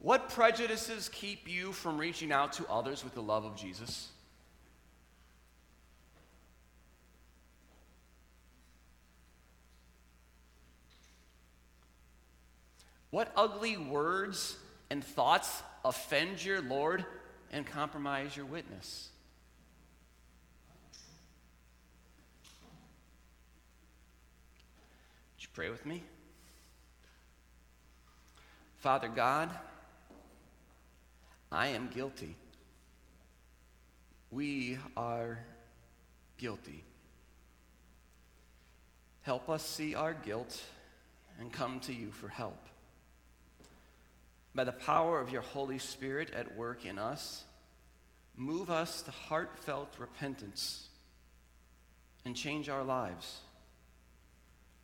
What prejudices keep you from reaching out to others with the love of Jesus? What ugly words and thoughts offend your Lord and compromise your witness? Would you pray with me? Father God, I am guilty. We are guilty. Help us see our guilt and come to you for help by the power of your Holy Spirit at work in us, move us to heartfelt repentance and change our lives.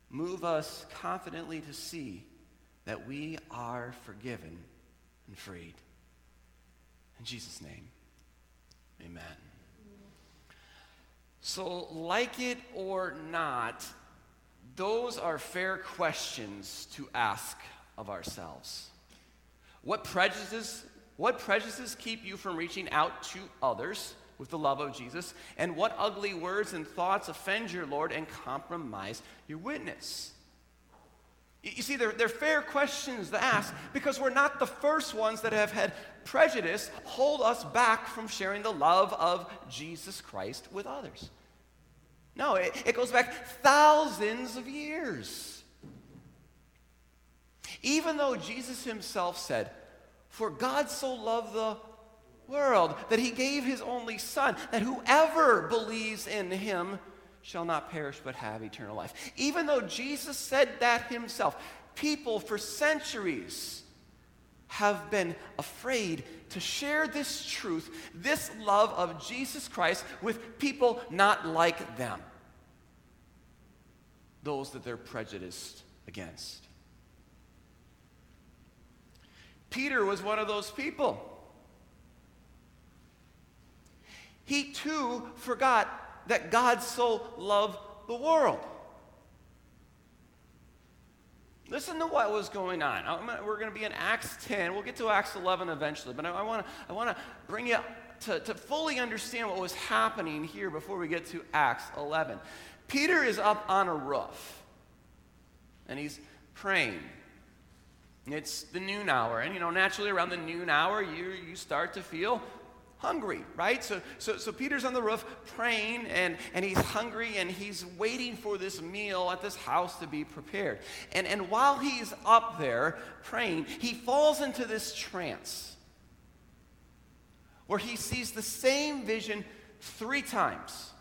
Move us confidently to see that we are forgiven and freed. In Jesus' name, amen. So, like it or not, those are fair questions to ask of ourselves. What prejudices, what prejudices keep you from reaching out to others with the love of Jesus? And what ugly words and thoughts offend your Lord and compromise your witness? You see, they're, they're fair questions to ask because we're not the first ones that have had prejudice hold us back from sharing the love of Jesus Christ with others. No, it, it goes back thousands of years. Even though Jesus himself said, For God so loved the world that he gave his only Son, that whoever believes in him shall not perish but have eternal life. Even though Jesus said that himself, people for centuries have been afraid to share this truth, this love of Jesus Christ, with people not like them, those that they're prejudiced against. Peter was one of those people. He too forgot that God so loved the world. Listen to what was going on. Gonna, we're going to be in Acts 10. We'll get to Acts 11 eventually, but I, want to I wanna bring you to, to fully understand what was happening here before we get to Acts 11. Peter is up on a roof, and he's praying. It's the noon hour. And, you know, naturally around the noon hour, you, you start to feel hungry, right? So, so, so Peter's on the roof praying, and, and he's hungry, and he's waiting for this meal at this house to be prepared. And, and while he's up there praying, he falls into this trance where he sees the same vision three times.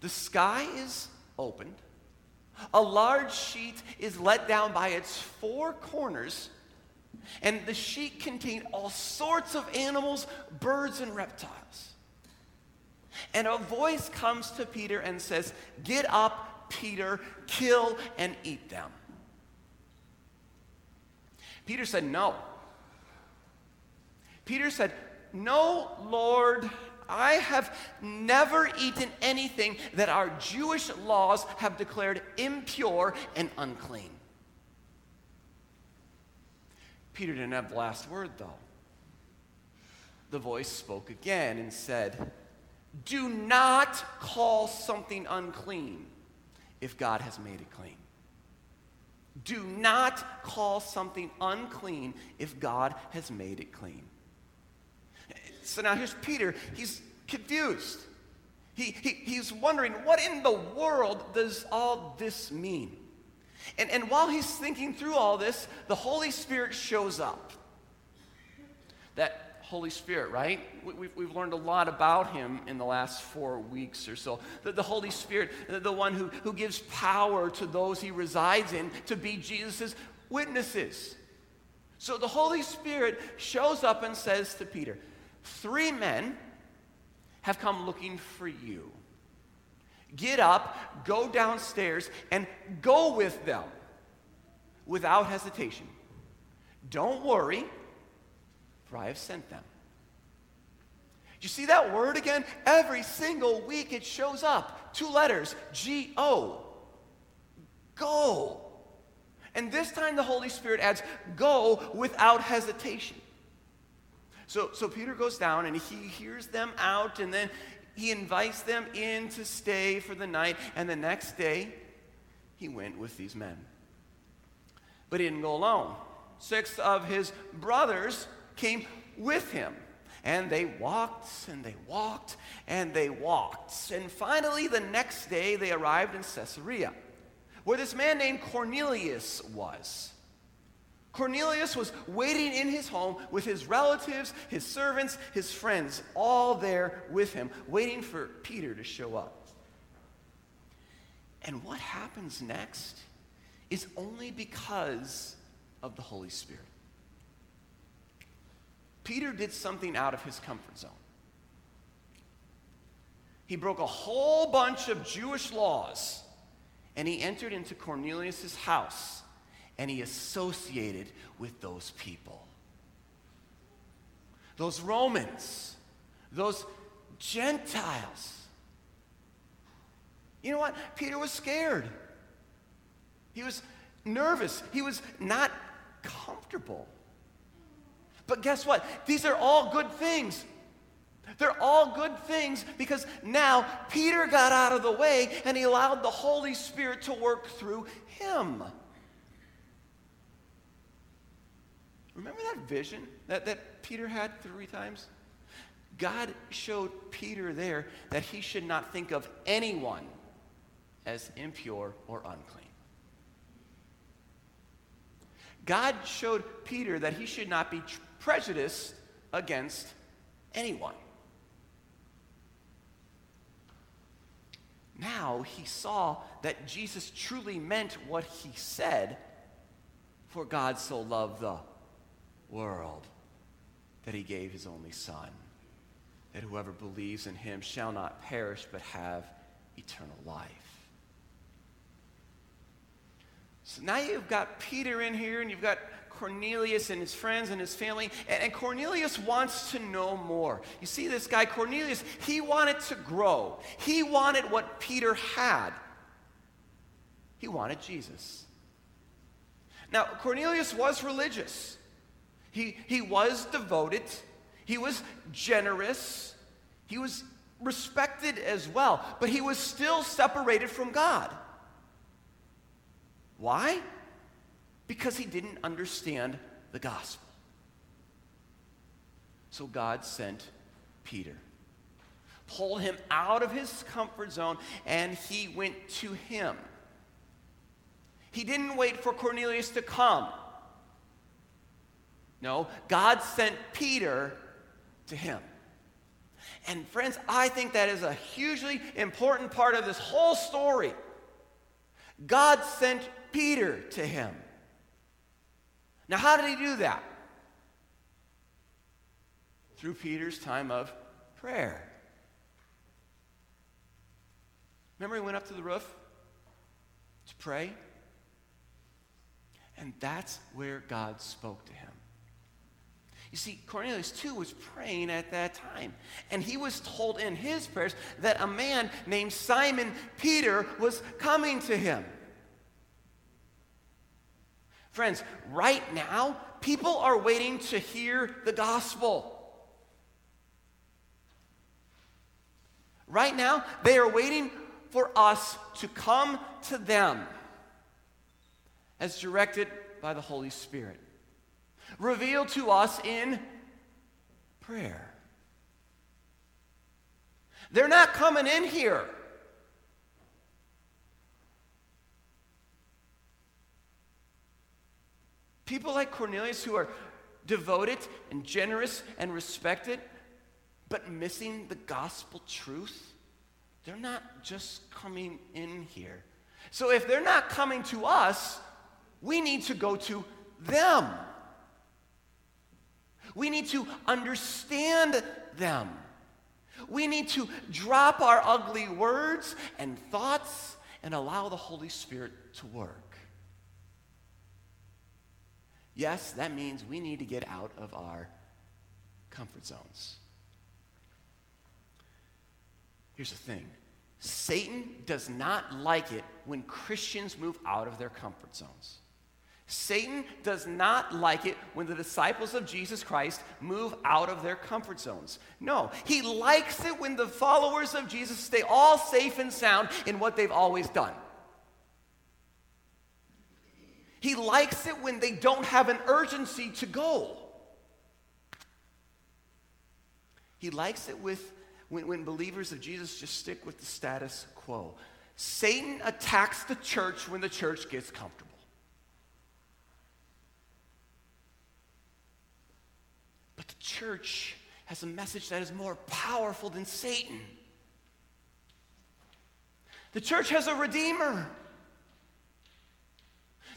The sky is opened a large sheet is let down by its four corners, and the sheet contained all sorts of animals, birds, and reptiles. And a voice comes to Peter and says, Get up, Peter, kill and eat them. Peter said, No. Peter said, No, Lord, I have never eaten anything that our Jewish laws have declared impure and unclean. Peter didn't have the last word, though. The voice spoke again and said, Do not call something unclean if God has made it clean. Do not call something unclean if God has made it clean. So now here's Peter. He's confused. He, he, he's wondering, what in the world does all this mean? And, and while he's thinking through all this, the Holy Spirit shows up. That Holy Spirit, right? We, we've learned a lot about him in the last four weeks or so. The, the Holy Spirit, the, the one who, who gives power to those he resides in to be Jesus' witnesses. So the Holy Spirit shows up and says to Peter, Three men have come looking for you. Get up, go downstairs, and go with them without hesitation. Don't worry, for I have sent them. You see that word again? Every single week it shows up. Two letters G O. Go. And this time the Holy Spirit adds, go without hesitation. So, so Peter goes down and he hears them out, and then he invites them in to stay for the night. And the next day, he went with these men. But he didn't go alone. Six of his brothers came with him. And they walked and they walked and they walked. And finally, the next day, they arrived in Caesarea, where this man named Cornelius was. Cornelius was waiting in his home with his relatives, his servants, his friends, all there with him, waiting for Peter to show up. And what happens next is only because of the Holy Spirit. Peter did something out of his comfort zone. He broke a whole bunch of Jewish laws and he entered into Cornelius' house and he associated with those people. Those Romans, those Gentiles. You know what? Peter was scared. He was nervous. He was not comfortable. But guess what? These are all good things. They're all good things because now Peter got out of the way and he allowed the Holy Spirit to work through him. Remember that vision that, that Peter had three times? God showed Peter there that he should not think of anyone as impure or unclean. God showed Peter that he should not be prejudiced against anyone. Now he saw that Jesus truly meant what he said, for God so loved the world that he gave his only Son, that whoever believes in him shall not perish but have eternal life. So now you've got Peter in here, and you've got Cornelius and his friends and his family. And, Cornelius wants to know more. You see, this guy, Cornelius, he wanted to grow. He wanted what Peter had. He wanted Jesus. Now, Cornelius was religious. He, he was devoted, he was generous, he was respected as well, but he was still separated from God. Why? Because he didn't understand the gospel. So God sent Peter, pulled him out of his comfort zone, and he went to him. He didn't wait for Cornelius to come. No, God sent Peter to him. And friends, I think that is a hugely important part of this whole story. God sent Peter to him. Now, how did he do that? Through Peter's time of prayer. Remember, he went up to the roof to pray? And that's where God spoke to him. You see, Cornelius too was praying at that time. And he was told in his prayers that a man named Simon Peter was coming to him. Friends, right now, people are waiting to hear the gospel. Right now, they are waiting for us to come to them as directed by the Holy Spirit revealed to us in prayer. They're not coming in here. People like Cornelius who are devoted and generous and respected, but missing the gospel truth, they're not just coming in here. So if they're not coming to us, we need to go to them. We need to understand them. We need to drop our ugly words and thoughts and allow the Holy Spirit to work. Yes, that means we need to get out of our comfort zones. Here's the thing Satan does not like it when Christians move out of their comfort zones. Satan does not like it when the disciples of Jesus Christ move out of their comfort zones. No, he likes it when the followers of Jesus stay all safe and sound in what they've always done. He likes it when they don't have an urgency to go. He likes it with when, when believers of Jesus just stick with the status quo. Satan attacks the church when the church gets comfortable. But the church has a message that is more powerful than Satan. The church has a redeemer.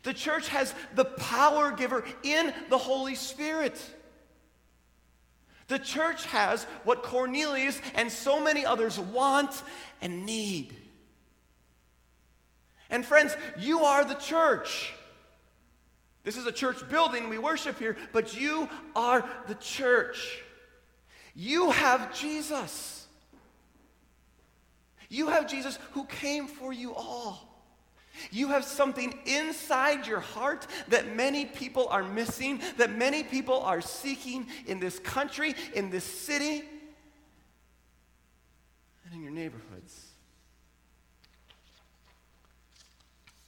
The church has the power giver in the Holy Spirit. The church has what Cornelius and so many others want and need. And friends, you are the church. This is a church building, we worship here, but you are the church. You have Jesus. You have Jesus who came for you all. You have something inside your heart that many people are missing, that many people are seeking in this country, in this city, and in your neighborhoods.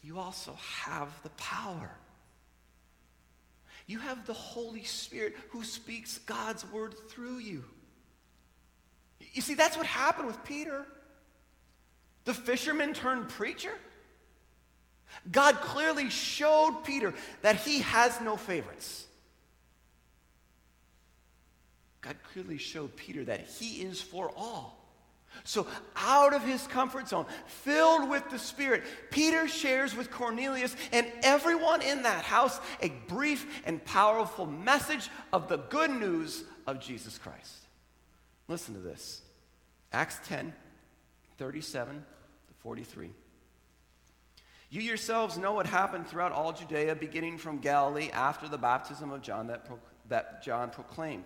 You also have the power. You have the Holy Spirit who speaks God's word through you. You see, that's what happened with Peter. The fisherman turned preacher. God clearly showed Peter that he has no favorites. God clearly showed Peter that he is for all. So, out of his comfort zone, filled with the Spirit, Peter shares with Cornelius and everyone in that house a brief and powerful message of the good news of Jesus Christ. Listen to this Acts 10 37 to 43. You yourselves know what happened throughout all Judea, beginning from Galilee after the baptism of John that, pro- that John proclaimed.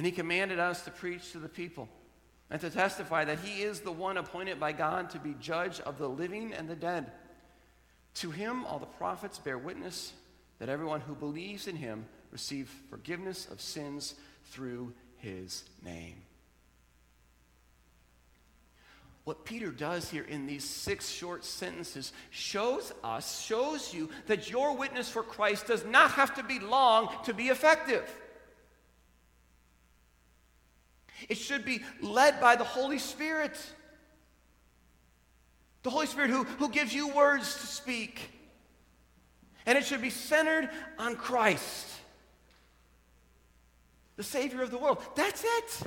And he commanded us to preach to the people and to testify that he is the one appointed by God to be judge of the living and the dead. To him, all the prophets bear witness that everyone who believes in him receives forgiveness of sins through his name what Peter does here in these six short sentences shows us, shows you that your witness for Christ does not have to be long to be effective. It should be led by the Holy Spirit. The Holy Spirit who, who gives you words to speak. And it should be centered on Christ, the Savior of the world. That's it.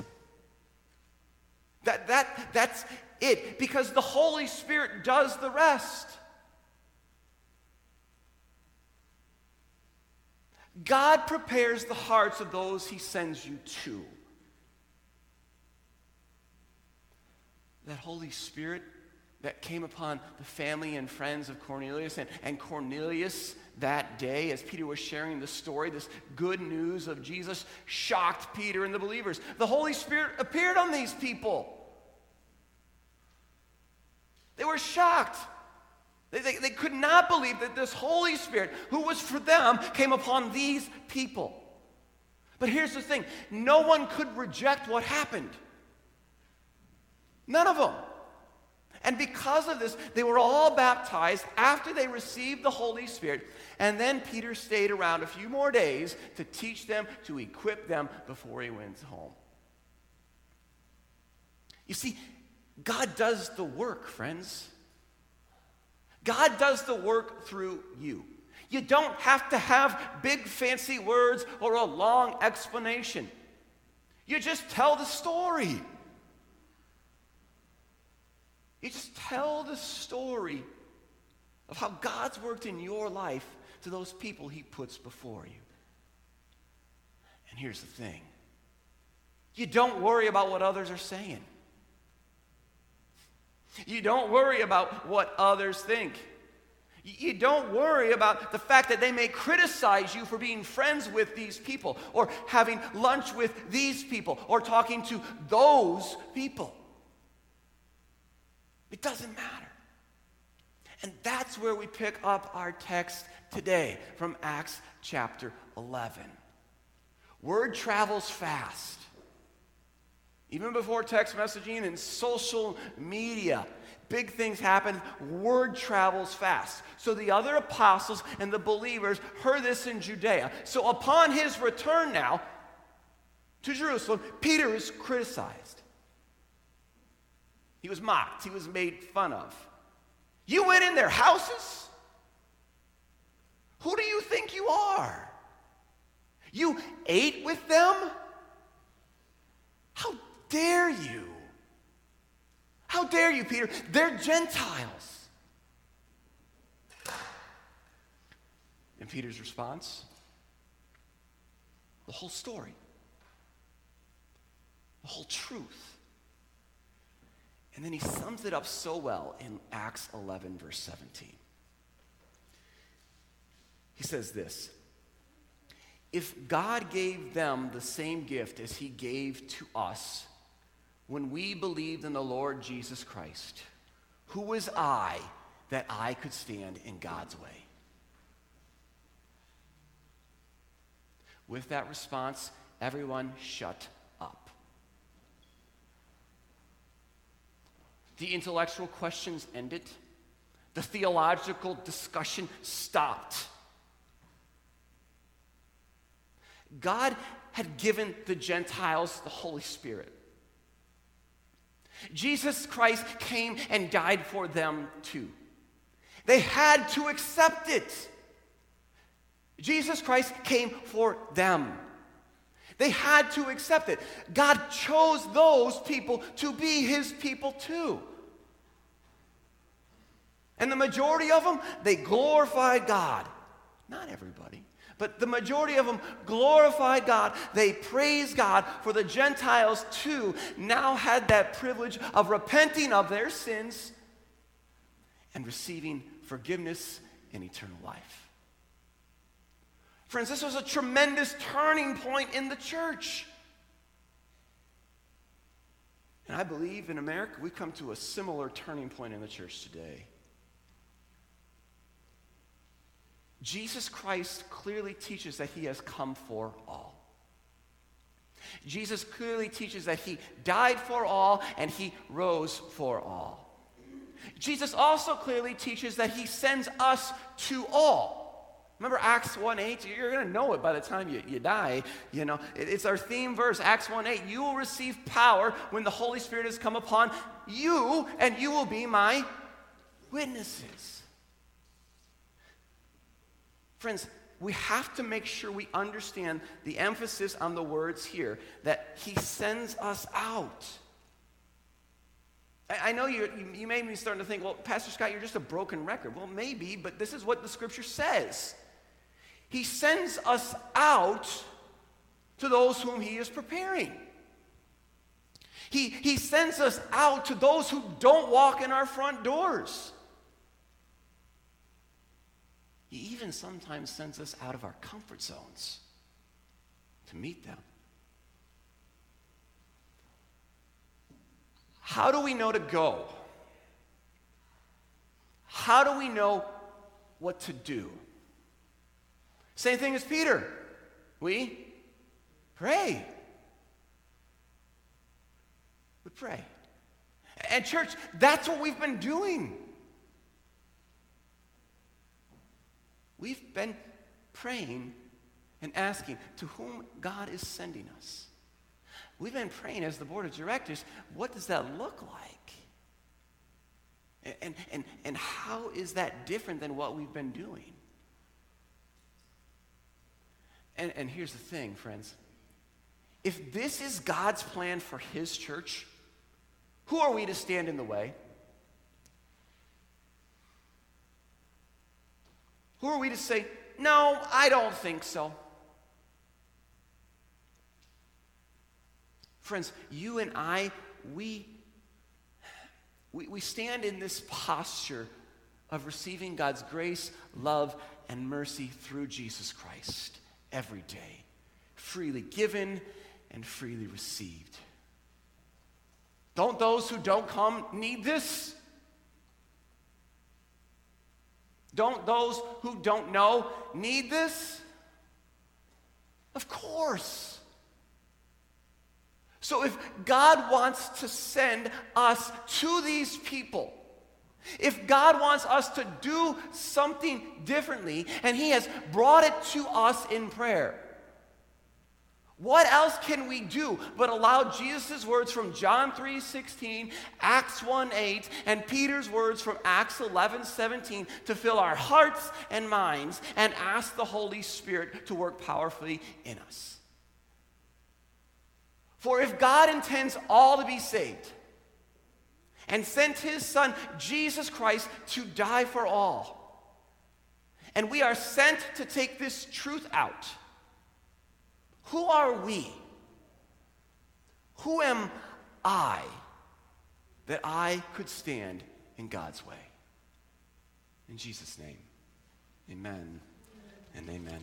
That, that, that's it because the Holy Spirit does the rest. God prepares the hearts of those he sends you to. That Holy Spirit that came upon the family and friends of Cornelius and, and Cornelius that day as Peter was sharing the story, this good news of Jesus shocked Peter and the believers. The Holy Spirit appeared on these people. They were shocked. They, they, they, could not believe that this Holy Spirit, who was for them, came upon these people. But here's the thing no one could reject what happened. None of them. And because of this, they were all baptized after they received the Holy Spirit. And then Peter stayed around a few more days to teach them, to equip them before he went home. You see, God does the work, friends. God does the work through you. You don't have to have big fancy words or a long explanation. You just tell the story. You just tell the story of how God's worked in your life to those people He puts before you. And here's the thing you don't worry about what others are saying, you don't worry about what others think. You don't worry about the fact that they may criticize you for being friends with these people, or having lunch with these people, or talking to those people. It doesn't matter. And that's where we pick up our text today from Acts chapter 11. Word travels fast. Even before text messaging and social media, big things happen. Word travels fast. So the other apostles and the believers heard this in Judea. So upon his return now to Jerusalem, Peter is criticized. He was mocked, he was made fun of. You went in their houses? Who do you think you are? You ate with them? How dare you? How dare you, Peter? They're Gentiles. And Peter's response? The whole story, the whole truth. And then he sums it up so well in Acts 11, verse 17. He says this If God gave them the same gift as he gave to us when we believed in the Lord Jesus Christ, who was I that I could stand in God's way? With that response, everyone shut The intellectual questions ended. The theological discussion stopped. God had given the Gentiles the Holy Spirit. Jesus Christ came and died for them too. They had to accept it. Jesus Christ came for them. They had to accept it. God chose those people to be his people too. And the majority of them, they glorified God. Not everybody, but the majority of them glorified God. They praised God for the Gentiles too, now had that privilege of repenting of their sins and receiving forgiveness and eternal life. Friends, this was a tremendous turning point in the church. And I believe in America, we've come to a similar turning point in the church today. Jesus Christ clearly teaches that he has come for all. Jesus clearly teaches that he died for all and he rose for all. Jesus also clearly teaches that he sends us to all. Remember Acts 1 8? You're going to know it by the time you, you die. You know, it, it's our theme verse, Acts 1 8. You will receive power when the Holy Spirit has come upon you, and you will be my witnesses. Friends, we have to make sure we understand the emphasis on the words here that He sends us out. I, I know you, you may be starting to think, well, Pastor Scott, you're just a broken record. Well, maybe, but this is what the scripture says. He sends us out to those whom He is preparing. He, he sends us out to those who don't walk in our front doors. He even sometimes sends us out of our comfort zones to meet them. How do we know to go? How do we know what to do? Same thing as Peter. We pray. We pray. And, church, that's what we've been doing. We've been praying and asking to whom God is sending us. We've been praying as the board of directors, what does that look like? And, and, and how is that different than what we've been doing? And, and here's the thing, friends. If this is God's plan for His church, who are we to stand in the way? Who are we to say, no, I don't think so? Friends, you and I, we, we, we stand in this posture of receiving God's grace, love, and mercy through Jesus Christ every day, freely given and freely received. Don't those who don't come need this? Don't those who don't know need this? Of course. So if God wants to send us to these people, if God wants us to do something differently, and He has brought it to us in prayer, what else can we do but allow Jesus' words from John 3 16, Acts 1 8, and Peter's words from Acts 11 17 to fill our hearts and minds and ask the Holy Spirit to work powerfully in us? For if God intends all to be saved and sent his Son, Jesus Christ, to die for all, and we are sent to take this truth out who are we? Who am I that I could stand in God's way? In Jesus' name, amen and amen.